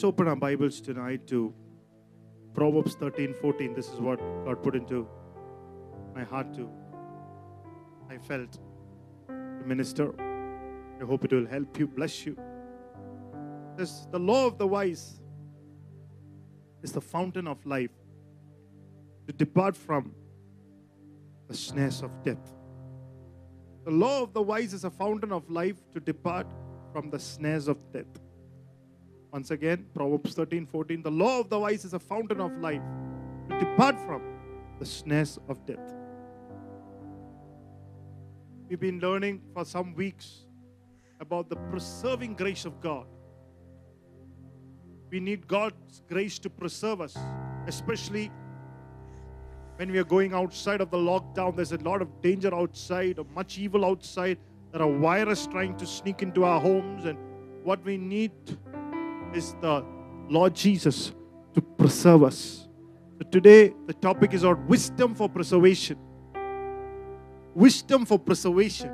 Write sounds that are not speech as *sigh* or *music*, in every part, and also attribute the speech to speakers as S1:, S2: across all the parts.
S1: Let's open our Bibles tonight to Proverbs 13 14. This is what God put into my heart to. I felt to minister. I hope it will help you, bless you. This, the law of the wise is the fountain of life to depart from the snares of death. The law of the wise is a fountain of life to depart from the snares of death. Once again, Proverbs 13 14. The law of the wise is a fountain of life to depart from the snares of death. We've been learning for some weeks about the preserving grace of God. We need God's grace to preserve us, especially when we are going outside of the lockdown. There's a lot of danger outside, or much evil outside. There are viruses trying to sneak into our homes, and what we need is the Lord Jesus to preserve us. So today, the topic is on wisdom for preservation. Wisdom for preservation.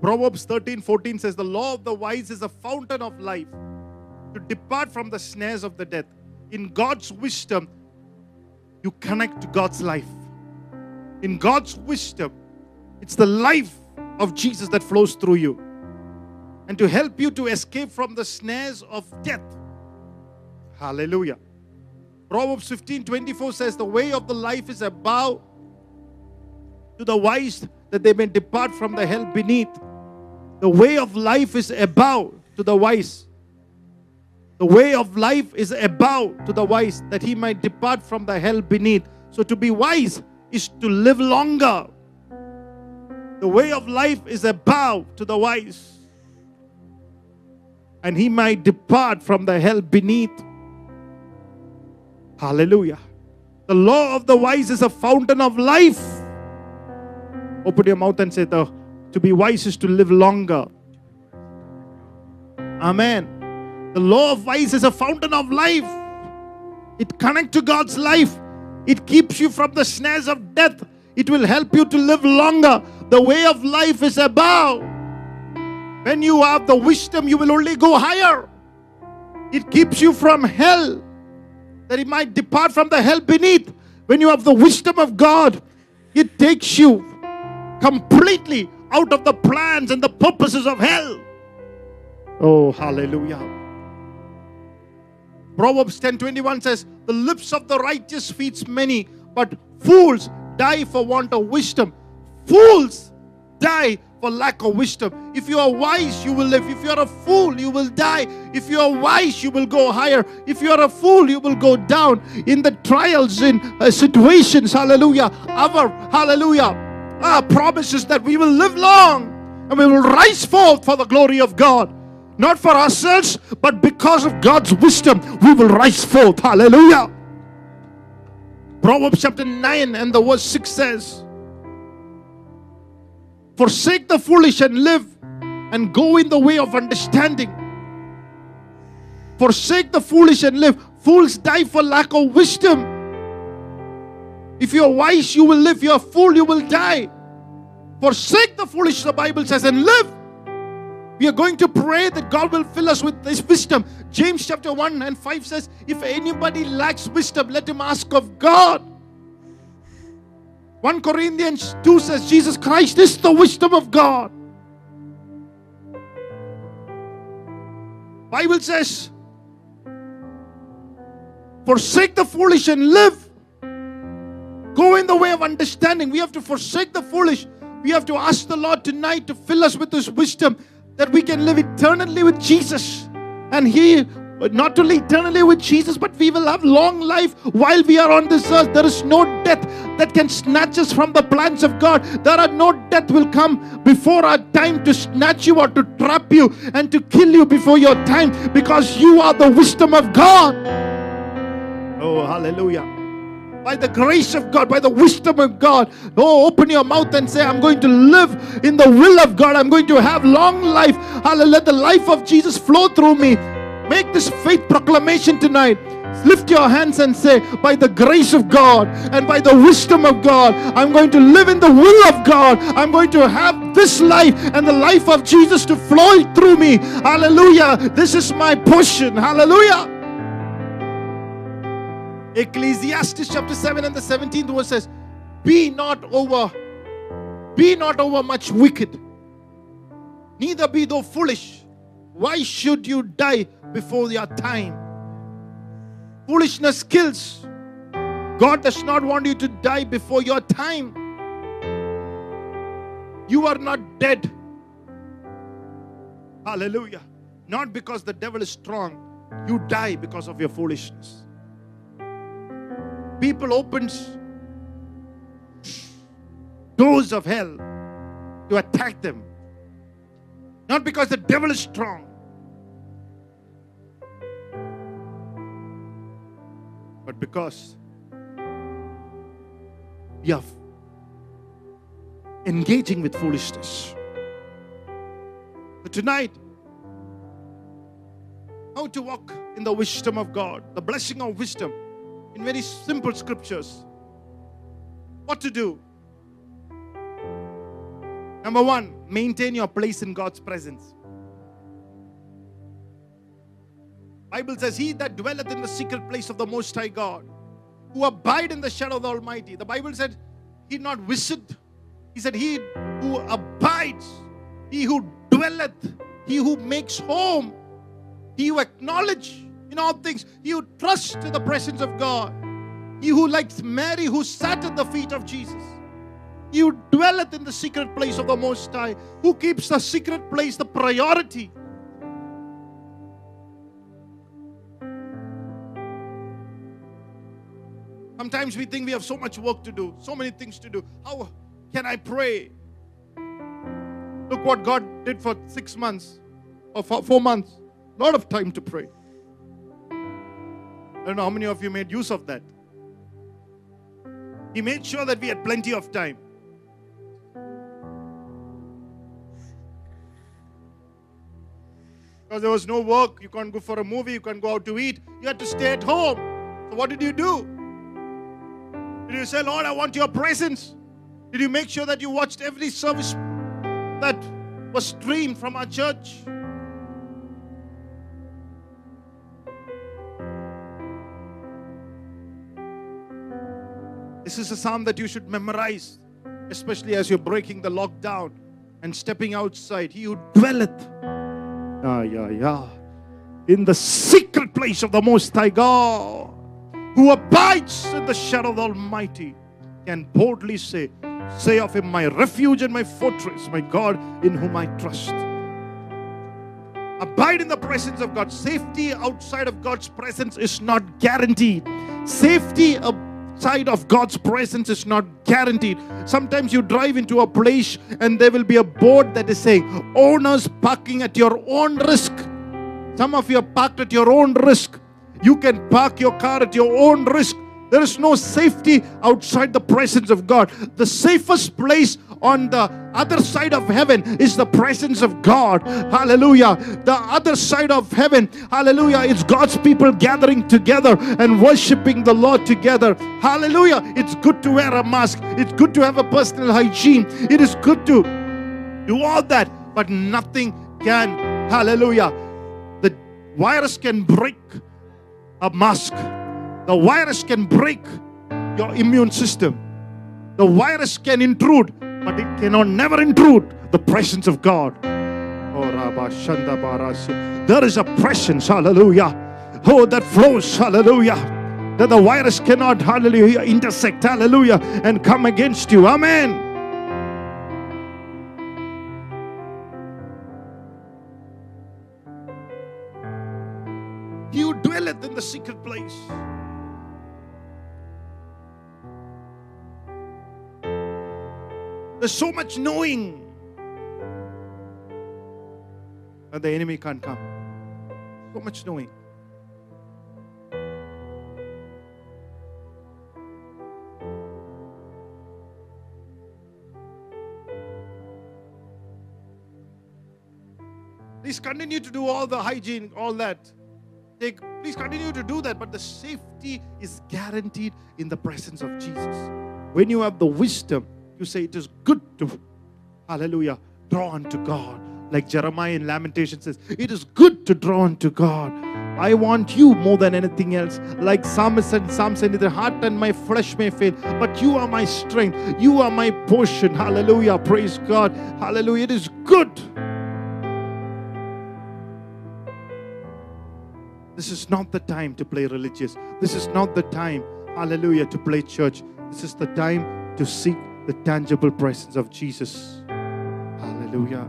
S1: Proverbs 13 14 says, The law of the wise is a fountain of life to depart from the snares of the death. In God's wisdom, you connect to God's life. In God's wisdom, it's the life of Jesus that flows through you. And to help you to escape from the snares of death. Hallelujah. Proverbs 15 24 says, The way of the life is above to the wise that they may depart from the hell beneath. The way of life is above to the wise. The way of life is above to the wise that he might depart from the hell beneath. So to be wise is to live longer. The way of life is above to the wise. And he might depart from the hell beneath. Hallelujah. The law of the wise is a fountain of life. Open your mouth and say, the, To be wise is to live longer. Amen. The law of wise is a fountain of life. It connects to God's life. It keeps you from the snares of death. It will help you to live longer. The way of life is above. When you have the wisdom, you will only go higher. It keeps you from hell, that it might depart from the hell beneath. When you have the wisdom of God, it takes you completely out of the plans and the purposes of hell. Oh, hallelujah. Proverbs 10:21 says, "The lips of the righteous feeds many, but fools die for want of wisdom." Fools die for lack of wisdom. If you are wise, you will live. If you are a fool, you will die. If you are wise, you will go higher. If you are a fool, you will go down. In the trials, in uh, situations, hallelujah. Our, hallelujah, our promises that we will live long and we will rise forth for the glory of God. Not for ourselves, but because of God's wisdom, we will rise forth. Hallelujah. Proverbs chapter 9 and the verse 6 says, Forsake the foolish and live, and go in the way of understanding. Forsake the foolish and live. Fools die for lack of wisdom. If you are wise, you will live. If you are fool, you will die. Forsake the foolish, the Bible says, and live. We are going to pray that God will fill us with this wisdom. James chapter 1 and 5 says, If anybody lacks wisdom, let him ask of God. 1 Corinthians 2 says, Jesus Christ is the wisdom of God. Bible says, forsake the foolish and live. Go in the way of understanding. We have to forsake the foolish. We have to ask the Lord tonight to fill us with His wisdom that we can live eternally with Jesus. And He, not only eternally with Jesus, but we will have long life while we are on this earth. There is no death that can snatch us from the plans of God. There are no death will come before our time to snatch you or to trap you and to kill you before your time because you are the wisdom of God. Oh, hallelujah by the grace of God, by the wisdom of God. Oh, open your mouth and say, I'm going to live in the will of God. I'm going to have long life. Hallelujah. Let the life of Jesus flow through me. Make this faith proclamation tonight. Lift your hands and say, By the grace of God and by the wisdom of God, I'm going to live in the will of God. I'm going to have this life and the life of Jesus to flow through me. Hallelujah. This is my portion. Hallelujah. Ecclesiastes chapter 7 and the 17th verse says, Be not over, be not over much wicked, neither be thou foolish. Why should you die before your time? Foolishness kills. God does not want you to die before your time. You are not dead. Hallelujah. Not because the devil is strong. You die because of your foolishness. People opens doors of hell to attack them. Not because the devil is strong. But because we are engaging with foolishness. But tonight, how to walk in the wisdom of God, the blessing of wisdom in very simple scriptures. What to do? Number one, maintain your place in God's presence. Bible says, He that dwelleth in the secret place of the Most High God, who abide in the shadow of the Almighty. The Bible said, He not visit. He said, He who abides, he who dwelleth, he who makes home, he who acknowledge in all things, he who trusts in the presence of God, he who likes Mary, who sat at the feet of Jesus. He who dwelleth in the secret place of the Most High, who keeps the secret place the priority. Sometimes we think we have so much work to do, so many things to do. How can I pray? Look what God did for six months or for four months. A lot of time to pray. I don't know how many of you made use of that. He made sure that we had plenty of time. Because there was no work, you can't go for a movie, you can't go out to eat. You had to stay at home. So, what did you do? Did you say, Lord, I want your presence? Did you make sure that you watched every service that was streamed from our church? This is a psalm that you should memorize, especially as you're breaking the lockdown and stepping outside. He who dwelleth, ah, yeah, yeah, in the secret place of the Most High God, who abides in the shadow of the Almighty, can boldly say, Say of him, My refuge and my fortress, my God in whom I trust. Abide in the presence of God. Safety outside of God's presence is not guaranteed. Safety outside of God's presence is not guaranteed. Sometimes you drive into a place and there will be a board that is saying, Owners parking at your own risk. Some of you are parked at your own risk. You can park your car at your own risk. There is no safety outside the presence of God. The safest place on the other side of heaven is the presence of God. Hallelujah. The other side of heaven, hallelujah, it's God's people gathering together and worshiping the Lord together. Hallelujah. It's good to wear a mask, it's good to have a personal hygiene, it is good to do all that, but nothing can, hallelujah. The virus can break a mask. The virus can break your immune system. The virus can intrude, but it cannot never intrude the presence of God. Oh, there is a presence, hallelujah. Oh, that flows, hallelujah. That the virus cannot, hallelujah, intersect, hallelujah, and come against you. Amen. The secret place. There's so much knowing that the enemy can't come. So much knowing. Please continue to do all the hygiene, all that. Take, please continue to do that, but the safety is guaranteed in the presence of Jesus. When you have the wisdom, you say it is good to, hallelujah, Draw unto God. Like Jeremiah in Lamentation says, it is good to draw unto God. I want you more than anything else. Like Psalmist said in Psalm 73, heart and my flesh may fail, but you are my strength. You are my portion. Hallelujah. Praise God. Hallelujah. It is good. This is not the time to play religious. This is not the time, hallelujah, to play church. This is the time to seek the tangible presence of Jesus. Hallelujah.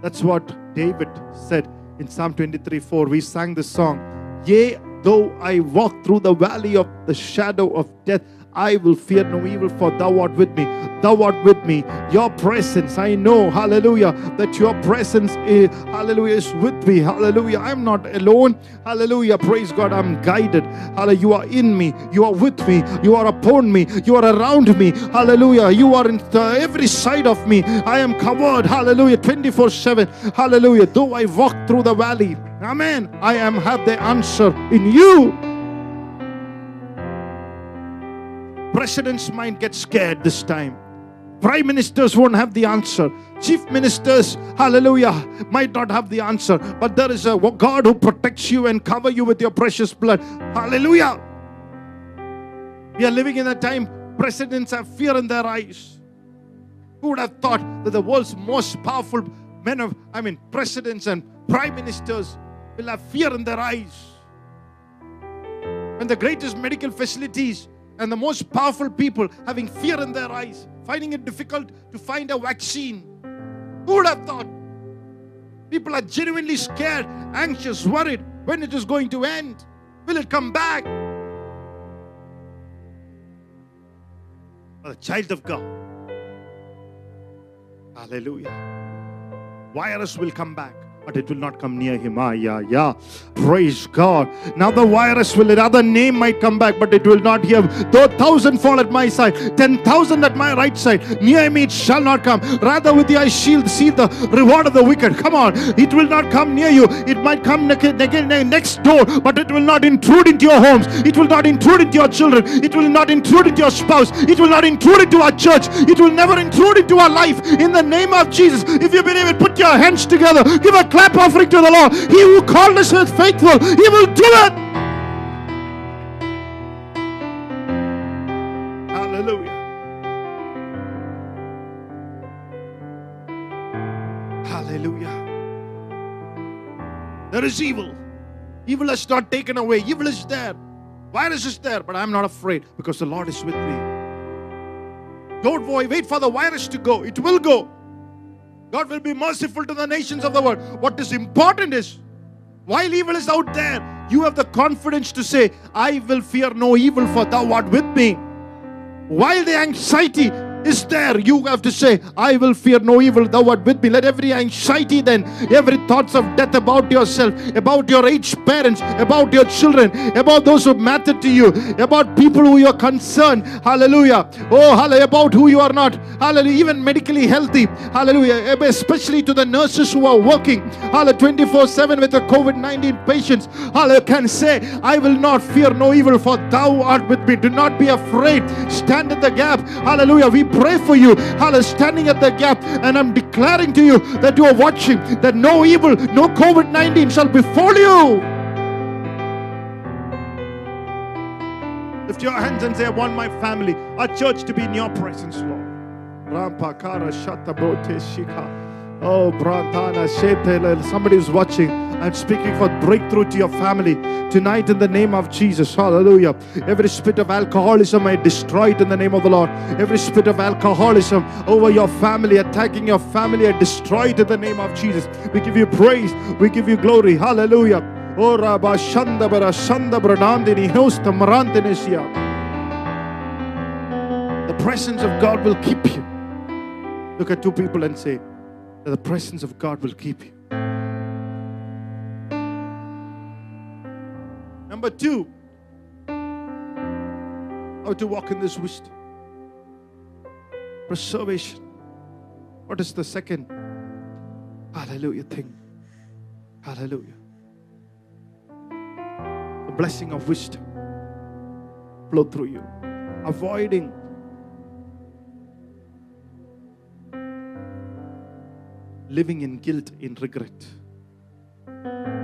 S1: That's what David said in Psalm 23 4. We sang this song. Yea, though I walk through the valley of the shadow of death, I will fear no evil, for thou art with me. Thou art with me. Your presence, I know, hallelujah, that your presence, is, hallelujah, is with me. Hallelujah. I'm not alone. Hallelujah. Praise God. I'm guided. Hallelujah. You are in me. You are with me. You are upon me. You are around me. Hallelujah. You are in every side of me. I am covered. Hallelujah. 24 7. Hallelujah. Though I walk through the valley, Amen. I am have the answer in you. Presidents might get scared this time. Prime ministers won't have the answer. Chief ministers, hallelujah, might not have the answer. But there is a God who protects you and cover you with your precious blood. Hallelujah. We are living in a time presidents have fear in their eyes. Who would have thought that the world's most powerful men of, I mean, presidents and prime ministers will have fear in their eyes? And the greatest medical facilities and the most powerful people having fear in their eyes, finding it difficult to find a vaccine. Who would have thought? People are genuinely scared, anxious, worried when it is going to end. Will it come back? A child of God. Hallelujah. Virus will come back but it will not come near him. Ah, yeah, yeah. Praise God. Now the virus will, another name might come back, but it will not hear. Though thousand fall at my side, ten thousand at my right side, near me it shall not come. Rather with the eye shield, see the reward of the wicked. Come on, it will not come near you. It might come next door, but it will not intrude into your homes. It will not intrude into your children. It will not intrude into your spouse. It will not intrude into our church. It will never intrude into our life. In the name of Jesus, if you believe it, put your hands together. Give a clap offering to the Lord. He who called us is faithful. He will do it. Hallelujah. Hallelujah. There is evil. Evil is not taken away. Evil is there. Virus is there, but I'm not afraid because the Lord is with me. Don't wait for the virus to go. It will go. God will be merciful to the nations of the world. What is important is, while evil is out there, you have the confidence to say, I will fear no evil, for thou art with me. While the anxiety is there, you have to say, I will fear no evil, thou art with me. Let every anxiety then, every thoughts of death about yourself, about your aged parents, about your children, about those who matter to you, about people who you are concerned, hallelujah. Oh, hallelujah, about who you are not, hallelujah, even medically healthy, hallelujah, eh, especially to the nurses who are working, hallelujah, 24 7 with the COVID 19 patients, hallelujah, can say, I will not fear no evil, for thou art with me. Do not be afraid, stand in the gap, hallelujah. We pray for you. Hallelujah. Standing at the gap. And I'm declaring to you that you are watching, that no evil, no COVID 19 shall befall you. Lift your hands and say, I want my family, our church to be in your presence, Lord. Oh, Brantana Somebody is watching. I'm speaking for breakthrough to your family tonight in the name of Jesus. Hallelujah. Every spirit of alcoholism I destroy it in the name of the Lord. Every spirit of alcoholism over your family, attacking your family, I destroy it in the name of Jesus. We give you praise. We give you glory. Hallelujah. Oh, Rabba Shanda Bara Shanda Branandini Hosta Marantinesia. The presence of God will keep you. Look at two people and say, that the presence of God will keep you. Number two, how to walk in this wisdom. Preservation. What is the second? Hallelujah thing. Hallelujah. The blessing of wisdom flow through you. Avoiding living in guilt, in regret,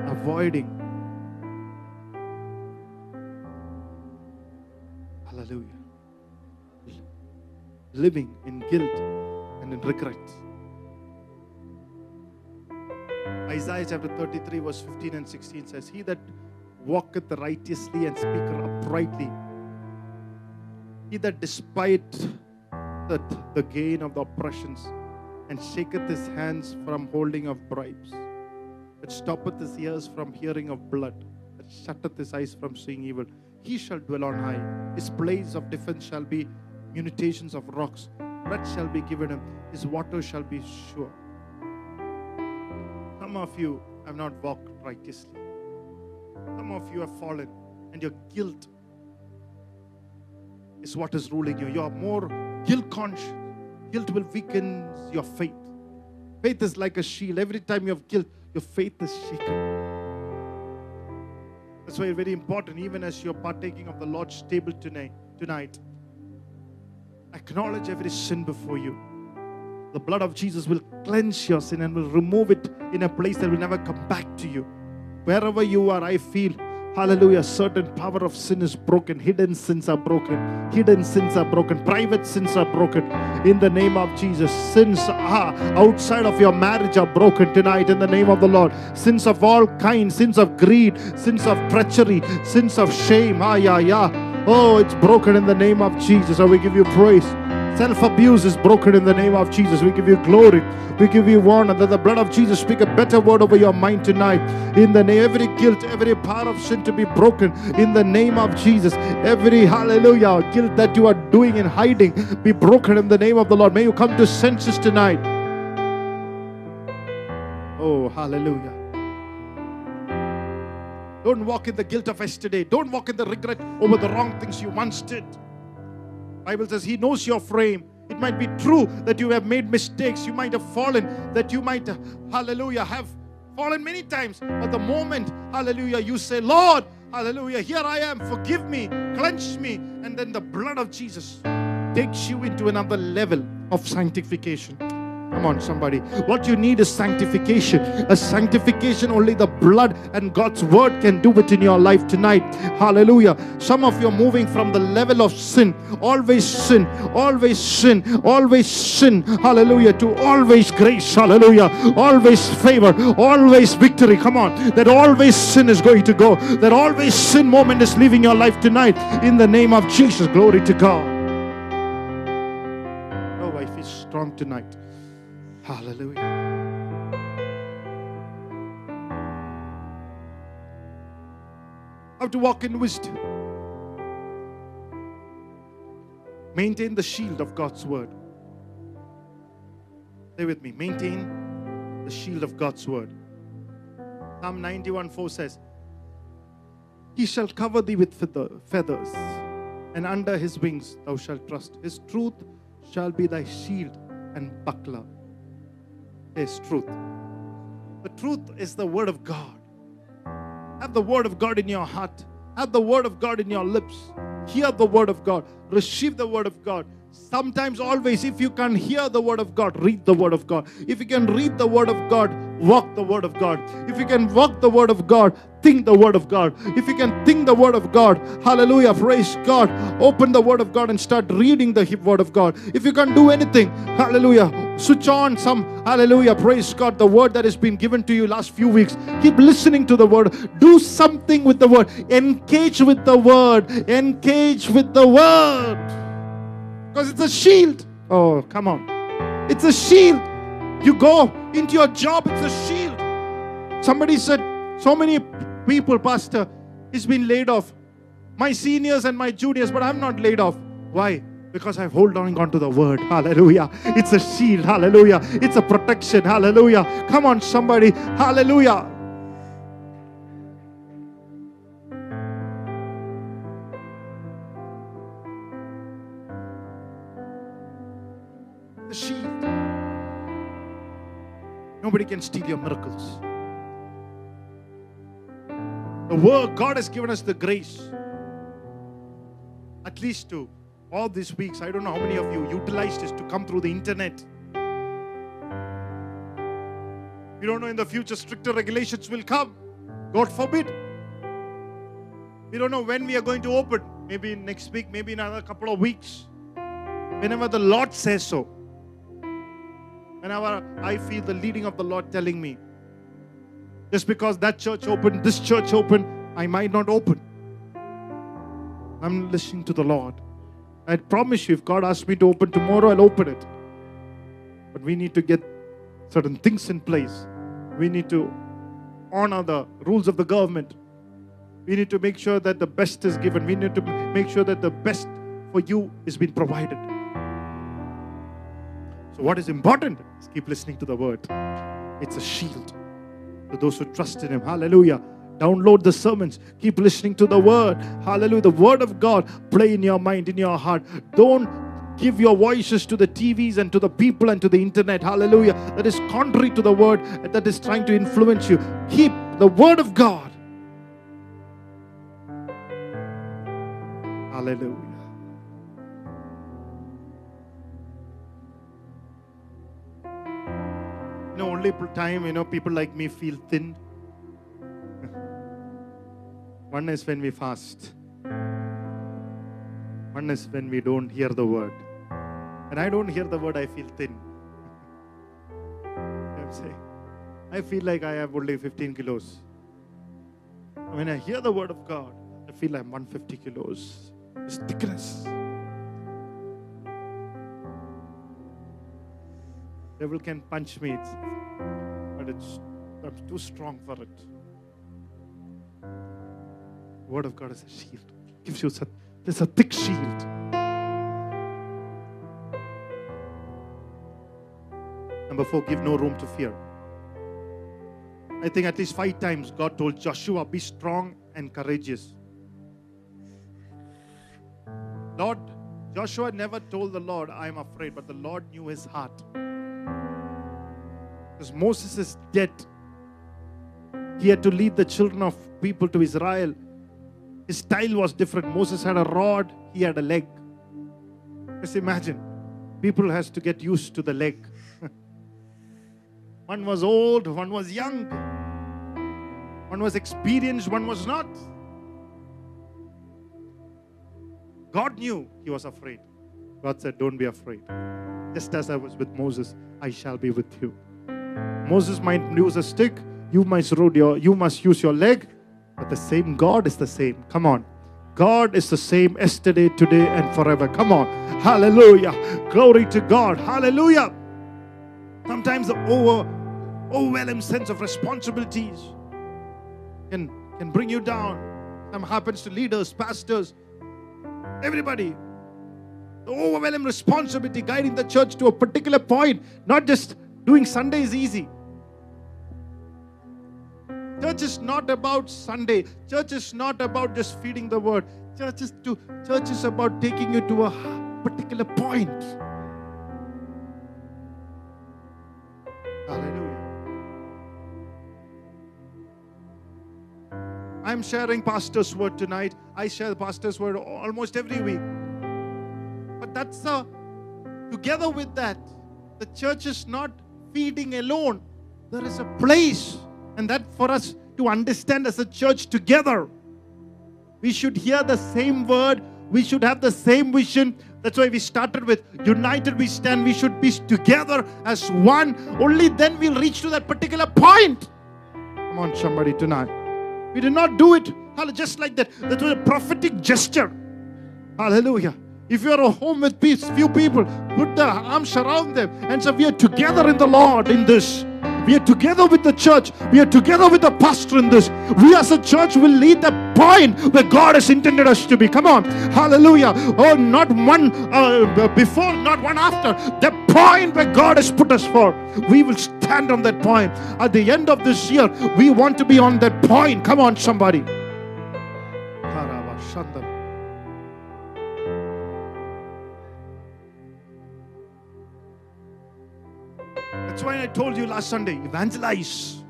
S1: avoiding. Hallelujah. Living in guilt and in regret. Isaiah chapter 33, verse 15 and 16 says, He that walketh righteously and speaketh uprightly, he that despite the, the gain of the oppressions and shaketh his hands from holding of bribes, that stoppeth his ears from hearing of blood, that shutteth his eyes from seeing evil, he shall dwell on high. His place of defense shall be munitions of rocks. Bread shall be given him, his water shall be sure. Some of you have not walked righteously. Some of you have fallen, and your guilt is what is ruling you. You are more guilt conscious. Guilt will weaken your faith. Faith is like a shield. Every time you have guilt, your faith is shaken. That's why it's very important, even as you're partaking of the Lord's table tonight, tonight, acknowledge every sin before you. The blood of Jesus will cleanse your sin and will remove it in a place that will never come back to you. Wherever you are, I feel Hallelujah. Certain power of sin is broken. Hidden sins are broken. Hidden sins are broken. Private sins are broken. In the name of Jesus. Sins are outside of your marriage are broken tonight in the name of the Lord. Sins of all kinds. Sins of greed. Sins of treachery. Sins of shame. Ah, yeah, yeah. Oh, it's broken in the name of Jesus. So we give you praise. Self abuse is broken in the name of Jesus. We give you glory. We give you honor that the blood of Jesus speak a better word over your mind tonight. In the name, every guilt, every power of sin to be broken in the name of Jesus. Every hallelujah guilt that you are doing in hiding be broken in the name of the Lord. May you come to senses tonight. Oh, hallelujah. Don't walk in the guilt of yesterday. Don't walk in the regret over the wrong things you once did. Bible says he knows your frame. It might be true that you have made mistakes. You might have fallen. That you might, hallelujah, have fallen many times. But the moment, hallelujah, you say, Lord, hallelujah, here I am. Forgive me, cleanse me. And then the blood of Jesus takes you into another level of sanctification. Come on, somebody. What you need is sanctification. A sanctification only the blood and God's word can do it in your life tonight. Hallelujah. Some of you are moving from the level of sin, always sin, always sin, always sin. Hallelujah. To always grace. Hallelujah. Always favor, always victory. Come on. That always sin is going to go. That always sin moment is leaving your life tonight. In the name of Jesus. Glory to God. Oh, I feel strong tonight. Hallelujah. How to walk in wisdom. Maintain the shield of God's word. Stay with me. Maintain the shield of God's word. Psalm 91 4 says, He shall cover thee with feathers, and under his wings thou shalt trust. His truth shall be thy shield and buckler is truth. The truth is the Word of God. Have the Word of God in your heart, have the Word of God in your lips. Hear the Word of God, receive the Word of God. Sometimes, always, if you can hear the Word of God, read the Word of God. If you can read the Word of God, walk the Word of God. If you can walk the Word of God, think the Word of God. If you can think the Word of God, hallelujah, praise God. Open the Word of God and start reading the Word of God. If you can do anything, hallelujah, switch on some, hallelujah, praise God, the Word that has been given to you last few weeks. Keep listening to the Word. Do something with the Word. Engage with the Word. Engage with the Word. Because it's a shield. Oh, come on. It's a shield. You go into your job, it's a shield. Somebody said, so many people, Pastor, is been laid off. My seniors and my juniors, but I'm not laid off. Why? Because I've hold on to the word. Hallelujah. It's a shield. Hallelujah. It's a protection. Hallelujah. Come on, somebody. Hallelujah. Nobody can steal your miracles. The word God has given us the grace. At least to all these weeks, I don't know how many of you utilized this to come through the internet. We don't know in the future stricter regulations will come. God forbid. We don't know when we are going to open. Maybe next week, maybe in another couple of weeks. Whenever the Lord says so. Whenever I feel the leading of the Lord telling me, just because that church opened, this church opened, I might not open. I'm listening to the Lord. I promise you, if God asks me to open tomorrow, I'll open it. But we need to get certain things in place. We need to honor the rules of the government. We need to make sure that the best is given. We need to make sure that the best for you is being provided. So, what is important is keep listening to the word. It's a shield to those who trust in Him. Hallelujah. Download the sermons. Keep listening to the word. Hallelujah. The word of God play in your mind, in your heart. Don't give your voices to the TVs and to the people and to the internet. Hallelujah. That is contrary to the word that is trying to influence you. Keep the word of God. Hallelujah. Time, you know, people like me feel thin. *laughs* One is when we fast. One is when we don't hear the word. And I don't hear the word, I feel thin. *laughs* I'm saying, I feel like I have only 15 kilos. When I hear the word of God, I feel I'm 150 kilos. It's thickness. Devil can punch me, it's, but it's I'm too strong for it. The word of God is a shield. Gives you such, there's a thick shield. Number four, give no room to fear. I think at least five times God told Joshua, be strong and courageous. Lord, Joshua never told the Lord, I am afraid, but the Lord knew his heart. Because Moses is dead. He had to lead the children of people to Israel. His style was different. Moses had a rod, he had a leg. Just imagine. People has to get used to the leg. *laughs* one was old, one was young. One was experienced, one was not. God knew he was afraid. God said, Don't be afraid. Just as I was with Moses, I shall be with you. Moses might use a stick, you must your you must use your leg, but the same God is the same. Come on. God is the same yesterday, today, and forever. Come on. Hallelujah. Glory to God. Hallelujah. Sometimes the over, overwhelming sense of responsibilities can, can bring you down. Some happens to leaders, pastors, everybody. The overwhelming responsibility guiding the church to a particular point, not just doing Sunday is easy. Church is not about Sunday. Church is not about just feeding the word. Church is to church is about taking you to a particular point. Hallelujah. I'm sharing pastor's word tonight. I share the pastor's word almost every week. But that's a together with that, the church is not feeding alone. There is a place and that for us to understand as a church together, we should hear the same word, we should have the same vision. That's why we started with united we stand, we should be together as one. Only then we'll reach to that particular point. Come on, somebody, tonight. We did not do it just like that. That was a prophetic gesture. Hallelujah. If you are at home with peace, few people, put the arms around them and say, We are together in the Lord in this. We are together with the church. We are together with the pastor in this. We as a church will lead the point where God has intended us to be. Come on. Hallelujah. Oh, not one uh, before, not one after. The point where God has put us for. We will stand on that point. At the end of this year, we want to be on that point. Come on, somebody. why I told you last Sunday evangelize.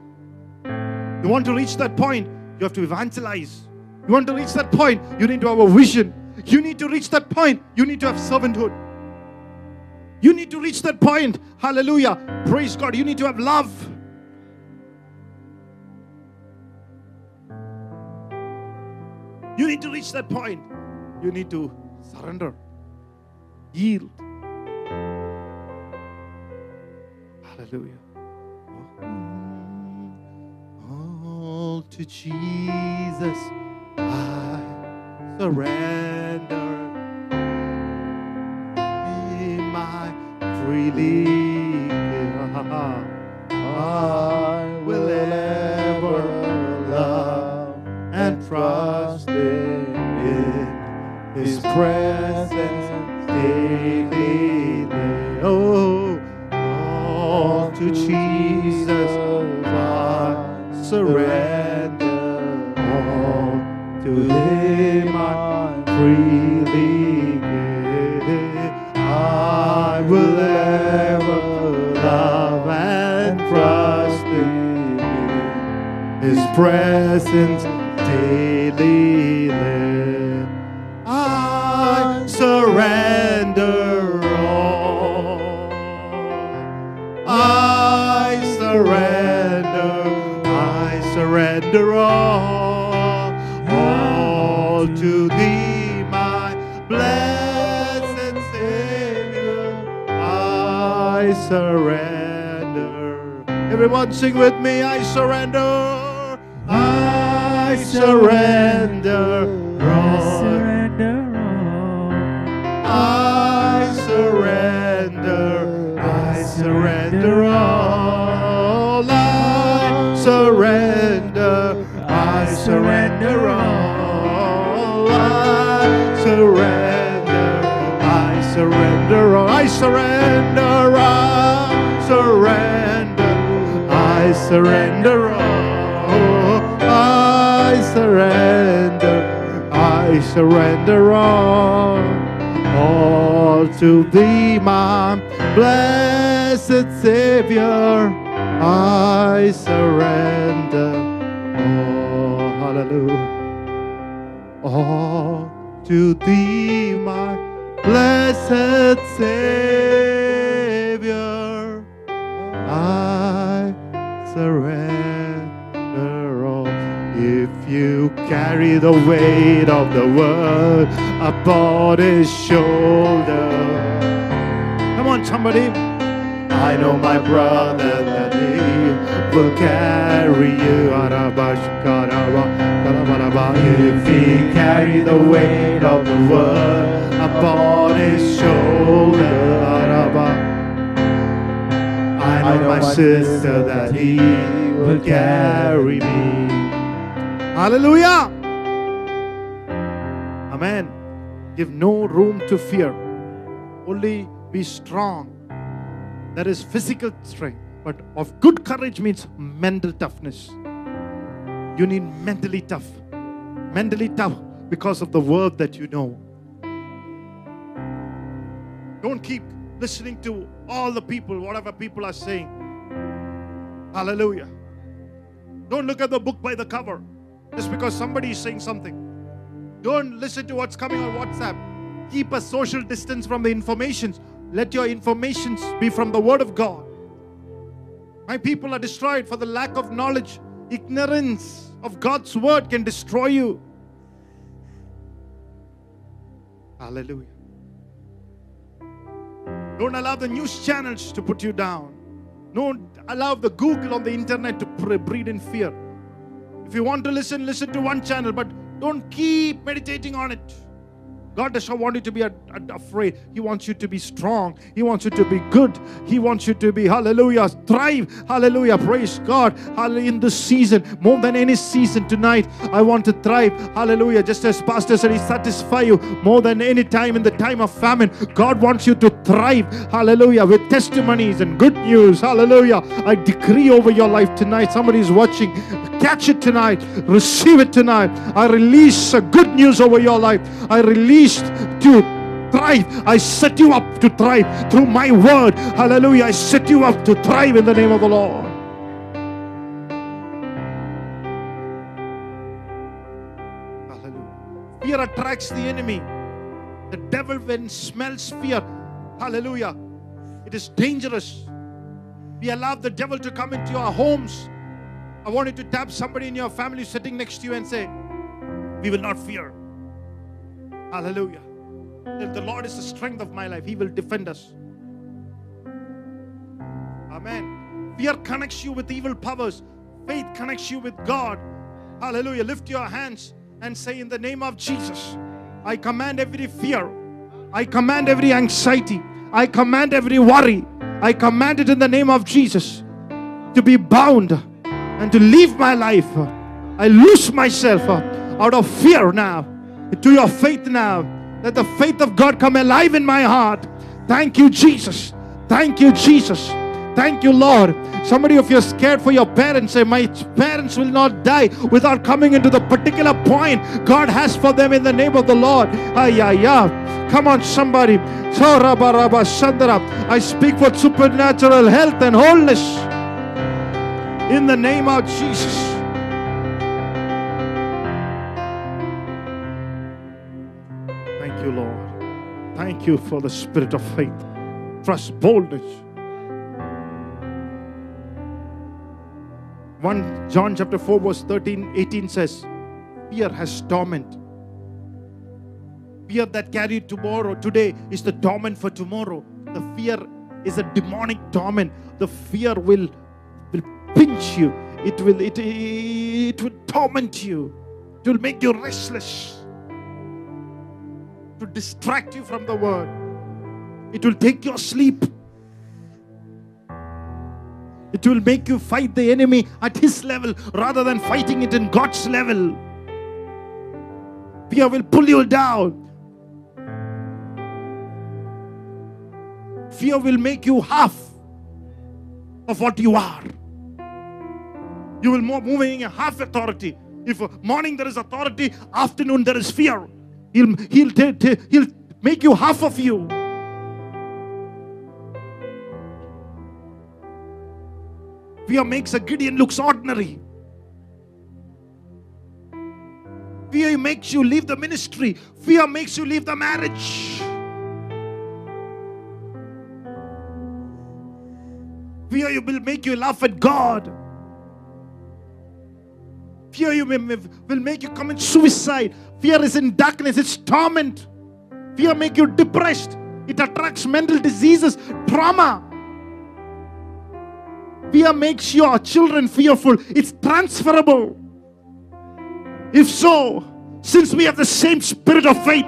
S1: You want to reach that point, you have to evangelize. You want to reach that point, you need to have a vision. You need to reach that point, you need to have servanthood. You need to reach that point. Hallelujah. Praise God. You need to have love. You need to reach that point. You need to surrender, yield. Hallelujah. All to Jesus I surrender. Be my freely. I will ever love and trust in His presence daily. Oh, to Jesus I surrender. All to Him I freely give. I will ever love and trust in His presence daily live. I surrender Everyone sing with me, I surrender. I surrender. all.
S2: I surrender all.
S1: I surrender, I surrender all. I surrender, I surrender all. I surrender, I surrender all. I surrender, surrender all. I surrender, I surrender all all to thee, my blessed Savior. I surrender. Oh, hallelujah. All to thee, my blessed Savior. Carry the weight of the world upon his shoulder. Come on, somebody. I know my brother that he will carry you. If he carry the weight of the world upon his shoulder. I know my sister that he will carry me. Hallelujah. Amen. Give no room to fear. Only be strong. That is physical strength. But of good courage means mental toughness. You need mentally tough. Mentally tough because of the word that you know. Don't keep listening to all the people, whatever people are saying. Hallelujah. Don't look at the book by the cover just because somebody is saying something. Don't listen to what's coming on WhatsApp. Keep a social distance from the informations. Let your informations be from the Word of God. My people are destroyed for the lack of knowledge. Ignorance of God's Word can destroy you. Hallelujah. Don't allow the news channels to put you down. Don't allow the Google on the internet to breed in fear. If you want to listen, listen to one channel, but don't keep meditating on it. God does not want you to be afraid. He wants you to be strong. He wants you to be good. He wants you to be, hallelujah, thrive. Hallelujah. Praise God. Hallelujah. In this season, more than any season tonight, I want to thrive. Hallelujah. Just as Pastor said, He satisfy you more than any time in the time of famine. God wants you to thrive. Hallelujah. With testimonies and good news. Hallelujah. I decree over your life tonight. Somebody is watching. Catch it tonight. Receive it tonight. I release good news over your life. I released to thrive. I set you up to thrive through my word. Hallelujah. I set you up to thrive in the name of the Lord. Hallelujah. Fear attracts the enemy. The devil, when smells fear, hallelujah, it is dangerous. We allow the devil to come into our homes. I want you to tap somebody in your family sitting next to you and say, We will not fear. Hallelujah. The Lord is the strength of my life. He will defend us. Amen. Fear connects you with evil powers. Faith connects you with God. Hallelujah. Lift your hands and say, In the name of Jesus, I command every fear. I command every anxiety. I command every worry. I command it in the name of Jesus to be bound and to live my life. I lose myself out of fear now to your faith now. Let the faith of God come alive in my heart. Thank you, Jesus. Thank you, Jesus. Thank you, Lord. Somebody of you are scared for your parents. Say, My parents will not die without coming into the particular point God has for them in the name of the Lord. Ay, ay. Come on, somebody. I speak for supernatural health and wholeness in the name of Jesus. Thank you, Lord. Thank you for the spirit of faith, trust, boldness. 1 John chapter 4, verse 13, 18 says, Fear has torment. Fear that carried tomorrow, today is the torment for tomorrow. The fear is a demonic torment. The fear will, will pinch you. It will, it, it will torment you. It will make you restless. To distract you from the word. It will take your sleep. It will make you fight the enemy at his level rather than fighting it in God's level. Fear will pull you down. Fear will make you half of what you are. You will move moving in half authority. If morning there is authority, afternoon there is fear. He'll he'll ta- ta- he'll make you half of you. Fear makes a Gideon looks ordinary. Fear makes you leave the ministry. Fear makes you leave the marriage. Fear will make you laugh at God. Fear you will make you commit suicide. Fear is in darkness, it's torment. Fear make you depressed. It attracts mental diseases, trauma. Fear makes your children fearful. It's transferable. If so, since we have the same spirit of faith,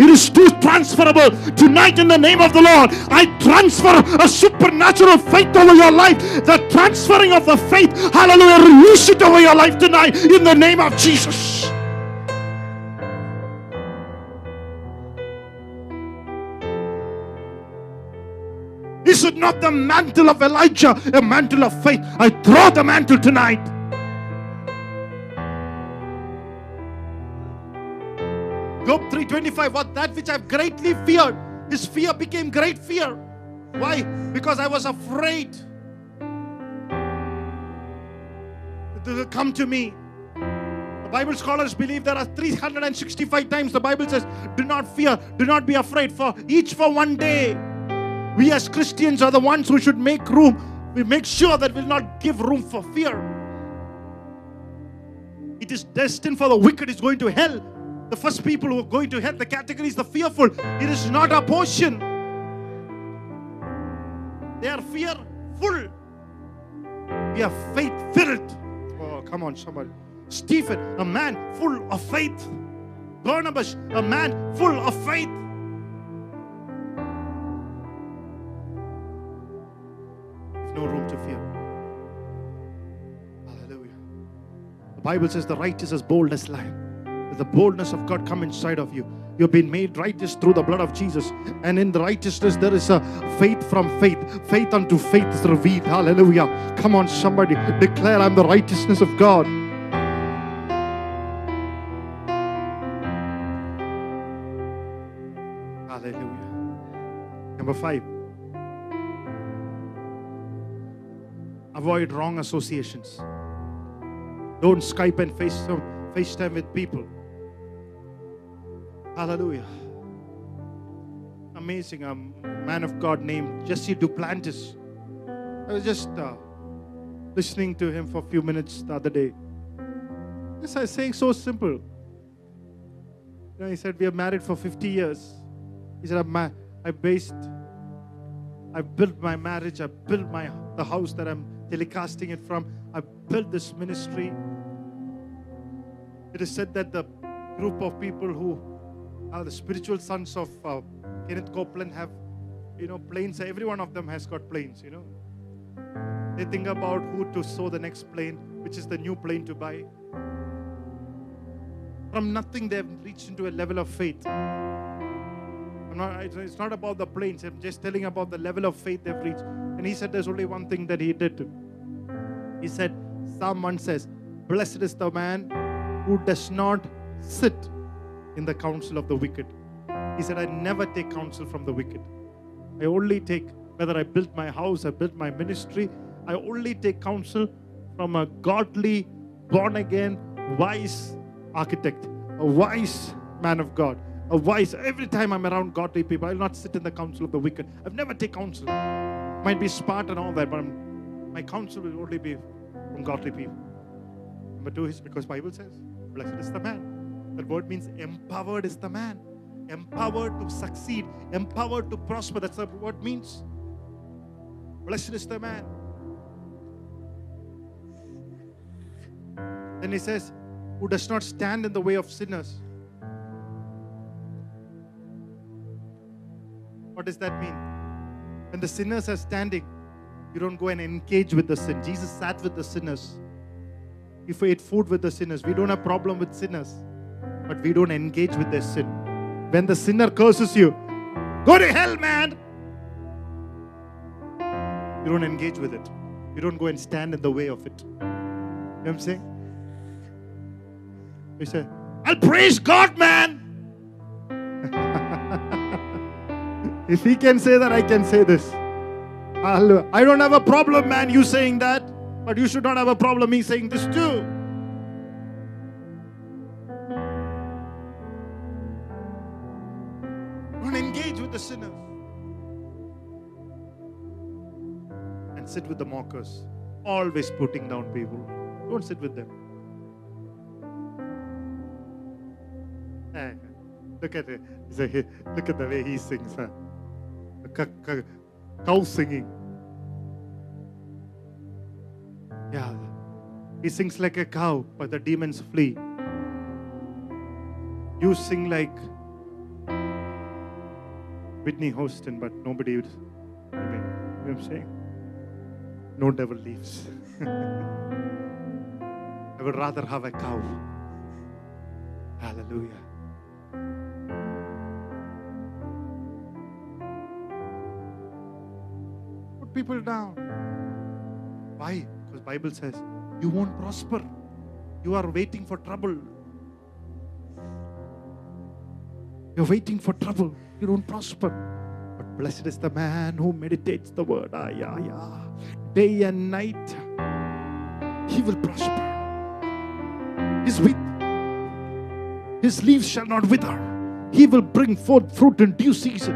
S1: it is too transferable. Tonight, in the name of the Lord, I transfer a supernatural faith over your life. The transferring of the faith, hallelujah, release it over your life tonight in the name of Jesus. Is it not the mantle of Elijah, a mantle of faith? I throw the mantle tonight. Job 3:25 what that which I've greatly feared his fear became great fear. Why? Because I was afraid. It will come to me. The Bible scholars believe there are 365 times the Bible says do not fear do not be afraid for each for one day. We as Christians are the ones who should make room. We make sure that we'll not give room for fear. It is destined for the wicked is going to hell the first people who are going to hell, the category is the fearful. It is not our portion. They are fearful. We are faith filled. Oh, come on, somebody. Stephen, a man full of faith. Barnabas, a man full of faith. There's no room to fear. Hallelujah. The Bible says the righteous is bold as lion. The boldness of God come inside of you. You've been made righteous through the blood of Jesus. And in the righteousness, there is a faith from faith. Faith unto faith is revealed. Hallelujah. Come on, somebody. Declare, I'm the righteousness of God. Hallelujah. Number five. Avoid wrong associations. Don't Skype and face, FaceTime with people. Hallelujah. Amazing. A man of God named Jesse Duplantis. I was just uh, listening to him for a few minutes the other day. This I saying so simple. You know, he said, We are married for 50 years. He said, I'm ma- I based, I built my marriage, I built my the house that I'm telecasting it from. I built this ministry. It is said that the group of people who are the spiritual sons of uh, Kenneth Copeland have, you know, planes. Every one of them has got planes, you know. They think about who to sow the next plane, which is the new plane to buy. From nothing, they've reached into a level of faith. Not, it's- not about the planes, I'm just telling about the level of faith they've reached. And he said there's only one thing that he did. He said, 1 says, Blessed is the man who does not sit in the counsel of the wicked. He said, I never take counsel from the wicked. I only take, whether I built my house, I built my ministry, I only take counsel from a godly, born again, wise architect, a wise man of God, a wise. Every time I'm around godly people, I'll not sit in the counsel of the wicked. I've never take counsel. Might be smart and all that, but I'm- my counsel will only be from godly people. Number two is because Bible says, blessed is the man. That word means empowered is the man. Empowered to succeed, empowered to prosper. That's what word means. Blessed is the man. Then he says, who does not stand in the way of sinners. What does that mean? When the sinners are standing, you don't go and engage with the sin. Jesus sat with the sinners. If we ate food with the sinners, we don't have problem with sinners, but we don't engage with their sin. When the sinner curses you, go to hell, man. You don't engage with it. You don't go and stand in the way of it. You know what I'm saying? You say, I'll praise God, man. *laughs* if he can say that, I can say this. Hallelujah. I don't have a problem, man, you saying that, but you should not have a problem me saying this too. With the sinners. And sit with the mockers. Always putting down people. Don't sit with them. Eh, Look at it. Look at the way he sings. Huh? Cow singing. Yeah. He sings like a cow, but the demons flee. You sing like Whitney Houston, but nobody would. I mean, you know what I'm saying? No devil leaves. *laughs* I would rather have a cow. Hallelujah. Put people down. Why? Because Bible says you won't prosper. You are waiting for trouble. You're waiting for trouble. You don't prosper. But blessed is the man who meditates the word. Ah. Day and night. He will prosper. His wheat, his leaves shall not wither. He will bring forth fruit in due season.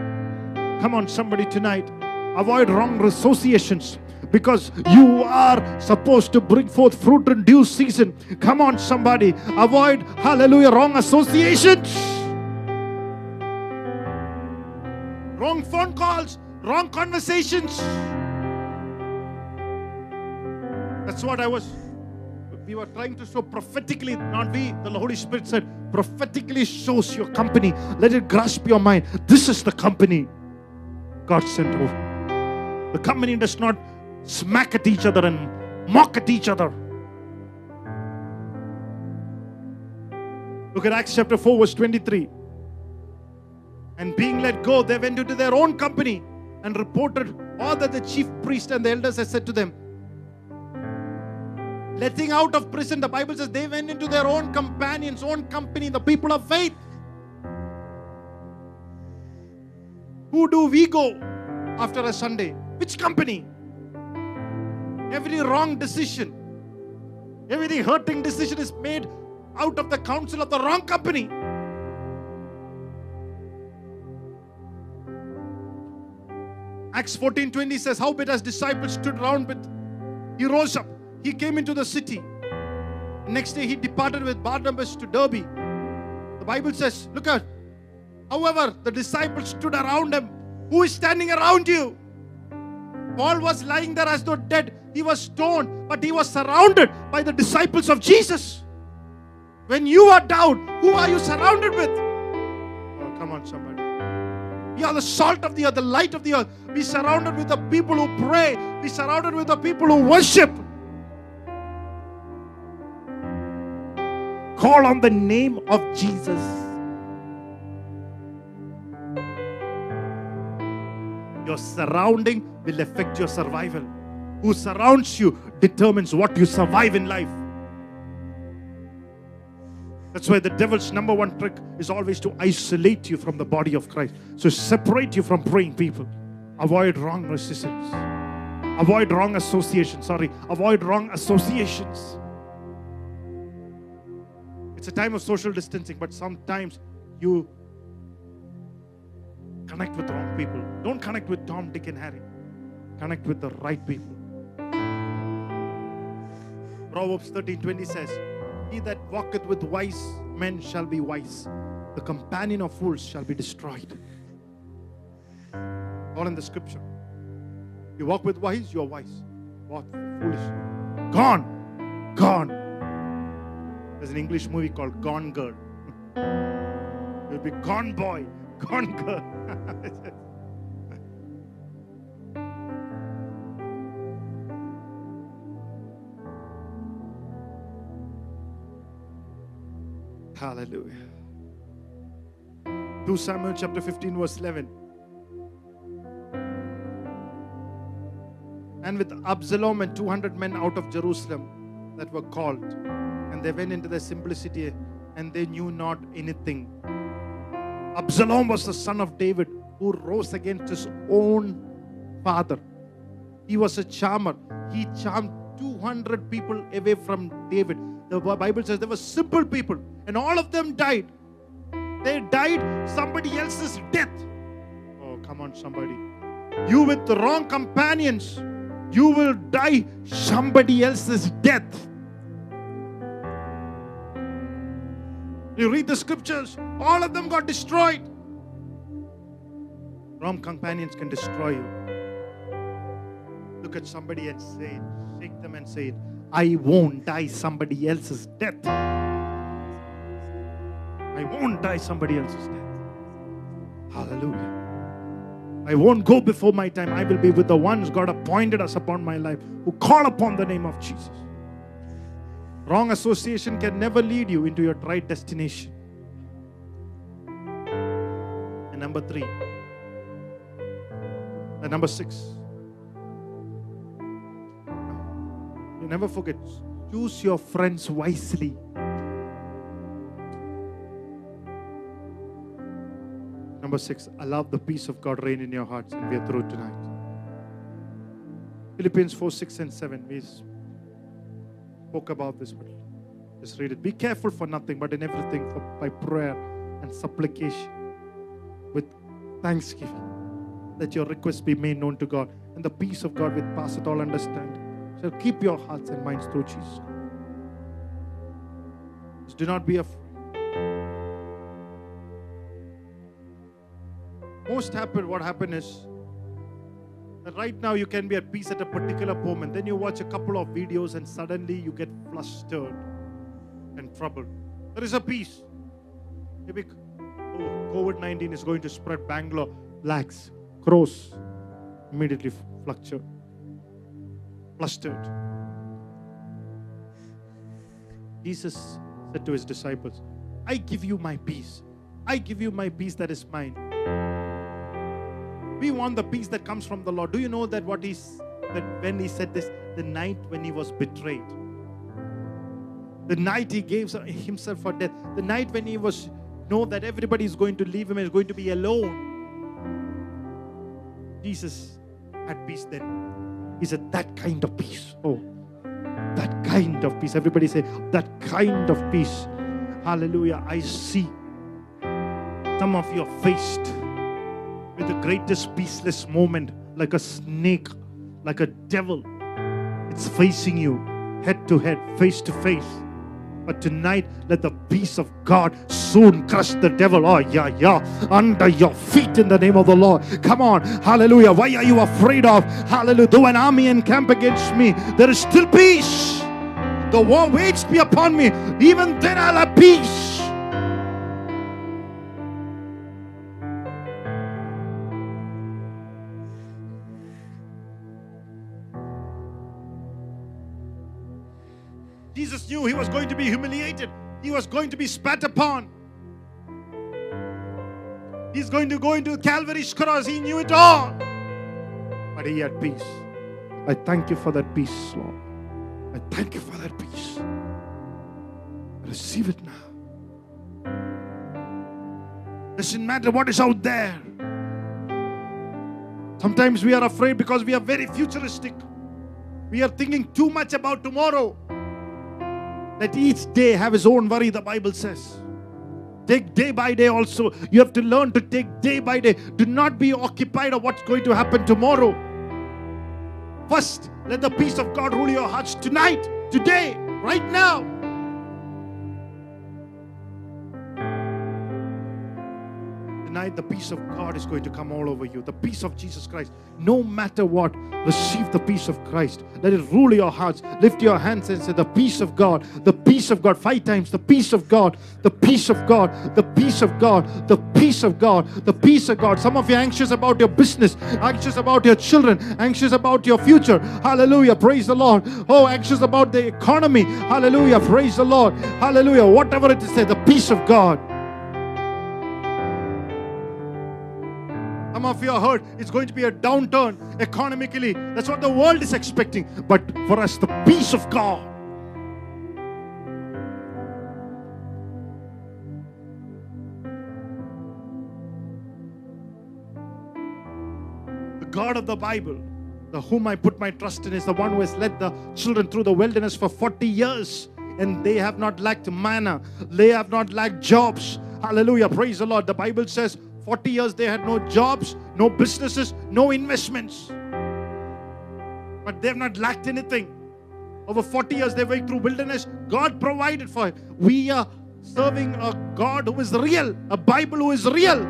S1: Come on, somebody tonight. Avoid wrong associations because you are supposed to bring forth fruit in due season. Come on, somebody. Avoid, hallelujah, wrong associations. Wrong phone calls, wrong conversations. That's what I was. We were trying to show prophetically, not we, the Holy Spirit said, prophetically shows your company. Let it grasp your mind. This is the company God sent over. The company does not smack at each other and mock at each other. Look at Acts chapter 4, verse 23. And being let go, they went into their own company and reported all that the chief priest and the elders had said to them. Letting out of prison, the Bible says they went into their own companions, own company, the people of faith. Who do we go after a Sunday? Which company? Every wrong decision, every hurting decision is made out of the counsel of the wrong company. Acts 14 20 says, Howbeit as disciples stood round with, he rose up, he came into the city. Next day he departed with Barnabas to Derbe. The Bible says, look at, however, the disciples stood around him. Who is standing around you? Paul was lying there as though dead. He was stoned, but he was surrounded by the disciples of Jesus. When you are down, who are you surrounded with? Oh, come on, somebody. We are the salt of the earth, the light of the earth. Be surrounded with the people who pray. Be surrounded with the people who worship. Call on the name of Jesus. Your surrounding will affect your survival. Who surrounds you determines what you survive in life. That's why the devil's number one trick is always to isolate you from the body of Christ. So separate you from praying people. Avoid wrong decisions. Avoid wrong associations. Sorry, avoid wrong associations. It's a time of social distancing, but sometimes you connect with wrong people. Don't connect with Tom, Dick, and Harry. Connect with the right people. Proverbs 13 20 says, He that walketh with wise men shall be wise, the companion of fools shall be destroyed. All in the scripture. You walk with wise, you are wise. With foolish. Gone. Gone. There's an English movie called Gone Girl. *laughs* You'll be gone boy, gone girl. *laughs* Hallelujah. 2 Samuel chapter 15, verse 11. And with Absalom and 200 men out of Jerusalem that were called, and they went into their simplicity and they knew not anything. Absalom was the son of David who rose against his own father. He was a charmer. He charmed 200 people away from David. The Bible says there were simple people, and all of them died. They died somebody else's death. Oh, come on, somebody. You with the wrong companions, you will die somebody else's death. You read the scriptures, all of them got destroyed. Wrong companions can destroy you. Look at somebody and say. Shake them and say it. I won't die somebody else's death. I won't die somebody else's death. Hallelujah. I won't go before my time. I will be with the ones God appointed us upon my life who call upon the name of Jesus. Wrong association can never lead you into your right destination. And number three, and number six, you never forget, choose your friends wisely. Number six, allow the peace of God reign in your hearts, and we are through tonight. Philippians 4 6 and 7. We spoke about this, but just read it. Be careful for nothing, but in everything for, by prayer and supplication with thanksgiving. Let your requests be made known to God, and the peace of God, which passeth all understanding, shall keep your hearts and minds through Jesus. Just do not be afraid. Most happen, what happened is that right now you can be at peace at a particular moment. Then you watch a couple of videos and suddenly you get flustered and troubled. There is a peace. Maybe oh, COVID 19 is going to spread. Bangalore, blacks, crows, immediately fluctuate, flustered. Jesus said to his disciples, I give you my peace. I give you my peace that is mine. We want the peace that comes from the Lord. Do you know that what he's that when he said this, the night when he was betrayed, the night he gave himself for death, the night when he was know that everybody is going to leave him and is going to be alone. Jesus had peace then. He said, That kind of peace. Oh, that kind of peace. Everybody say, That kind of peace. Hallelujah. I see some of you are faced with the greatest peaceless moment, like a snake, like a devil. It's facing you head to head, face to face. But tonight, let the peace of God soon crush the devil. Oh, yeah, yeah. Under your feet in the name of the Lord. Come on. Hallelujah. Why are you afraid of? Hallelujah. Though an army encamp against me, there is still peace. The war waged be upon me. Even then I'll have peace. Jesus knew he was going to be humiliated. He was going to be spat upon. He's going to go into Calvary's cross. He knew it all. But he had peace. I thank you for that peace, Lord. I thank you for that peace. Receive it now. Doesn't matter what is out there. Sometimes we are afraid because we are very futuristic. We are thinking too much about tomorrow. Let each day have his own worry, the Bible says. Take day by day also. You have to learn to take day by day. Do not be occupied of what's going to happen tomorrow. First, let the peace of God rule your hearts tonight, today, right now. Tonight, the peace of God is going to come all over you. The peace of Jesus Christ. No matter what, receive the peace of Christ. Let it rule your hearts. Lift your hands and say, The peace of God, the peace of God. Five times, the peace of God, the peace of God, the peace of God, the peace of God, the peace of God. Some of you are anxious about your business, anxious about your children, anxious about your future. Hallelujah. Praise the Lord. Oh, anxious about the economy. Hallelujah. Praise the Lord. Hallelujah. Whatever it is, say, the peace of God. Some of you are hurt. It's going to be a downturn economically. That's what the world is expecting. But for us, the peace of God. The God of the Bible, the whom I put my trust in, is the one who has led the children through the wilderness for 40 years. And they have not lacked manna, they have not lacked jobs. Hallelujah. Praise the Lord. The Bible says 40 years they had no jobs, no businesses, no investments. But they have not lacked anything. Over 40 years they went through wilderness. God provided for it. We are serving a God who is real, a Bible who is real.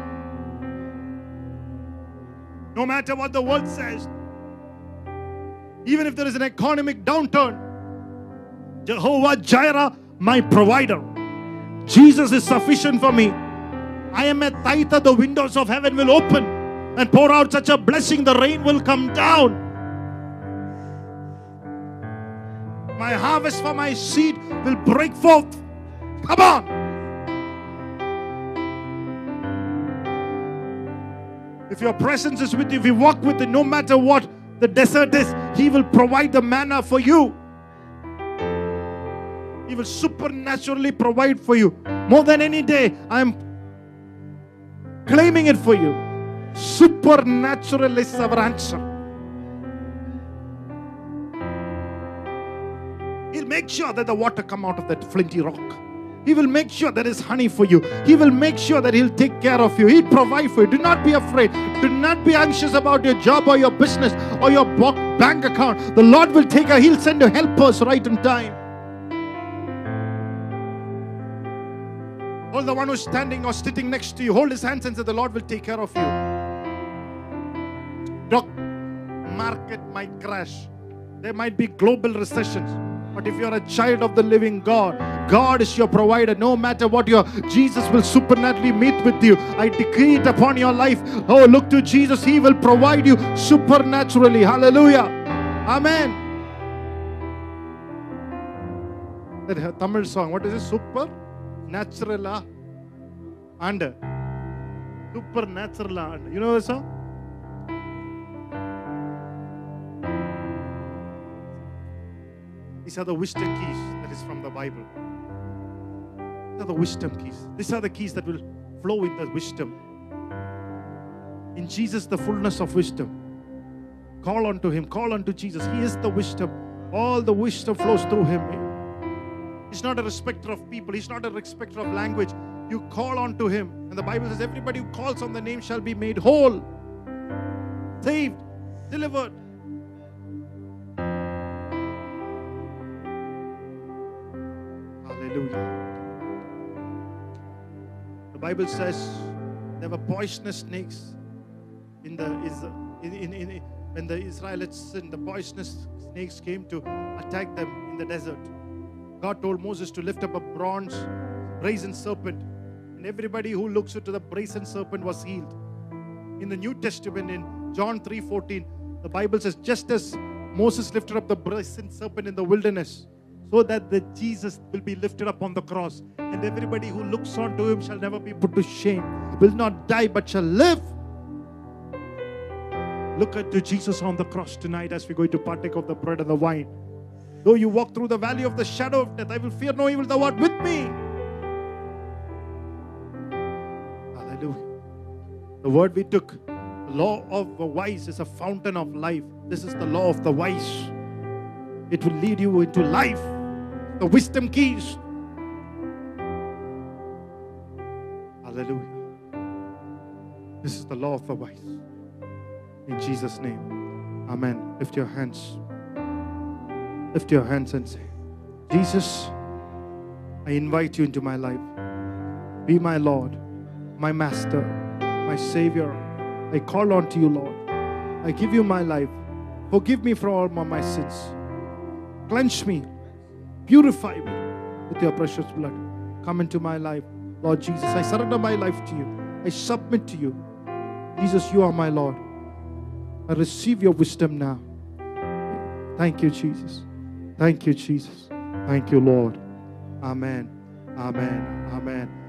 S1: No matter what the world says, even if there is an economic downturn, Jehovah Jireh, my provider. Jesus is sufficient for me. I am a tither, the windows of heaven will open and pour out such a blessing, the rain will come down. My harvest for my seed will break forth. Come on. If your presence is with you, if you walk with it, no matter what the desert is, He will provide the manna for you. He will supernaturally provide for you. More than any day, I am claiming it for you. Supernatural is our answer. He'll make sure that the water come out of that flinty rock. He will make sure there is honey for you. He will make sure that He'll take care of you. He'll provide for you. Do not be afraid. Do not be anxious about your job or your business or your bank account. The Lord will take care. He'll send you helpers right in time. call the one who's standing or sitting next to you. Hold his hands and say, The Lord will take care of you. Doc, market might crash. There might be global recessions. But if you're a child of the living God, God is your provider. No matter what your Jesus will supernaturally meet with you. I decree it upon your life. Oh, look to Jesus. He will provide you supernaturally. Hallelujah. Amen. That Tamil song. What is it? Super natural. Ah? ஆண்டு super நேச்சுரலா ஆண்டு you know song These are the wisdom keys that is from the Bible. These are the wisdom keys. These are the keys that will flow in the wisdom. In Jesus, the fullness of wisdom. Call unto Him, call unto Jesus. He is the wisdom. All the wisdom flows through Him. He's not a respecter of people, He's not a respecter of language. you call on to him. And the Bible says, everybody who calls on the name shall be made whole, saved, delivered. Hallelujah. The Bible says there were poisonous snakes in the, in, in, in, when the Israelites sinned. The poisonous snakes came to attack them in the desert. God told Moses to lift up a bronze brazen serpent and everybody who looks into the brazen serpent was healed. In the New Testament, in John 3:14, the Bible says, just as Moses lifted up the brazen serpent in the wilderness, so that the Jesus will be lifted up on the cross, and everybody who looks on to him shall never be put to shame, will not die but shall live. Look at Jesus on the cross tonight as we're going to partake of the bread and the wine. Though you walk through the valley of the shadow of death, I will fear no evil. Thou art with me. The word we took, the law of the wise is a fountain of life. This is the law of the wise. It will lead you into life. The wisdom keys. Hallelujah. This is the law of the wise. In Jesus' name. Amen. Lift your hands. Lift your hands and say, Jesus, I invite you into my life. Be my Lord, my Master, my Savior. I call on to you, Lord. I give you my life. Forgive me for all my, sins. Cleanse me. Purify me with your precious blood. Come into my life, Lord Jesus. I surrender my life to you. I submit to you. Jesus, you are my Lord. I receive your wisdom now. Thank you, Jesus. Thank you, Jesus. Thank you, Lord. Amen. Amen. Amen.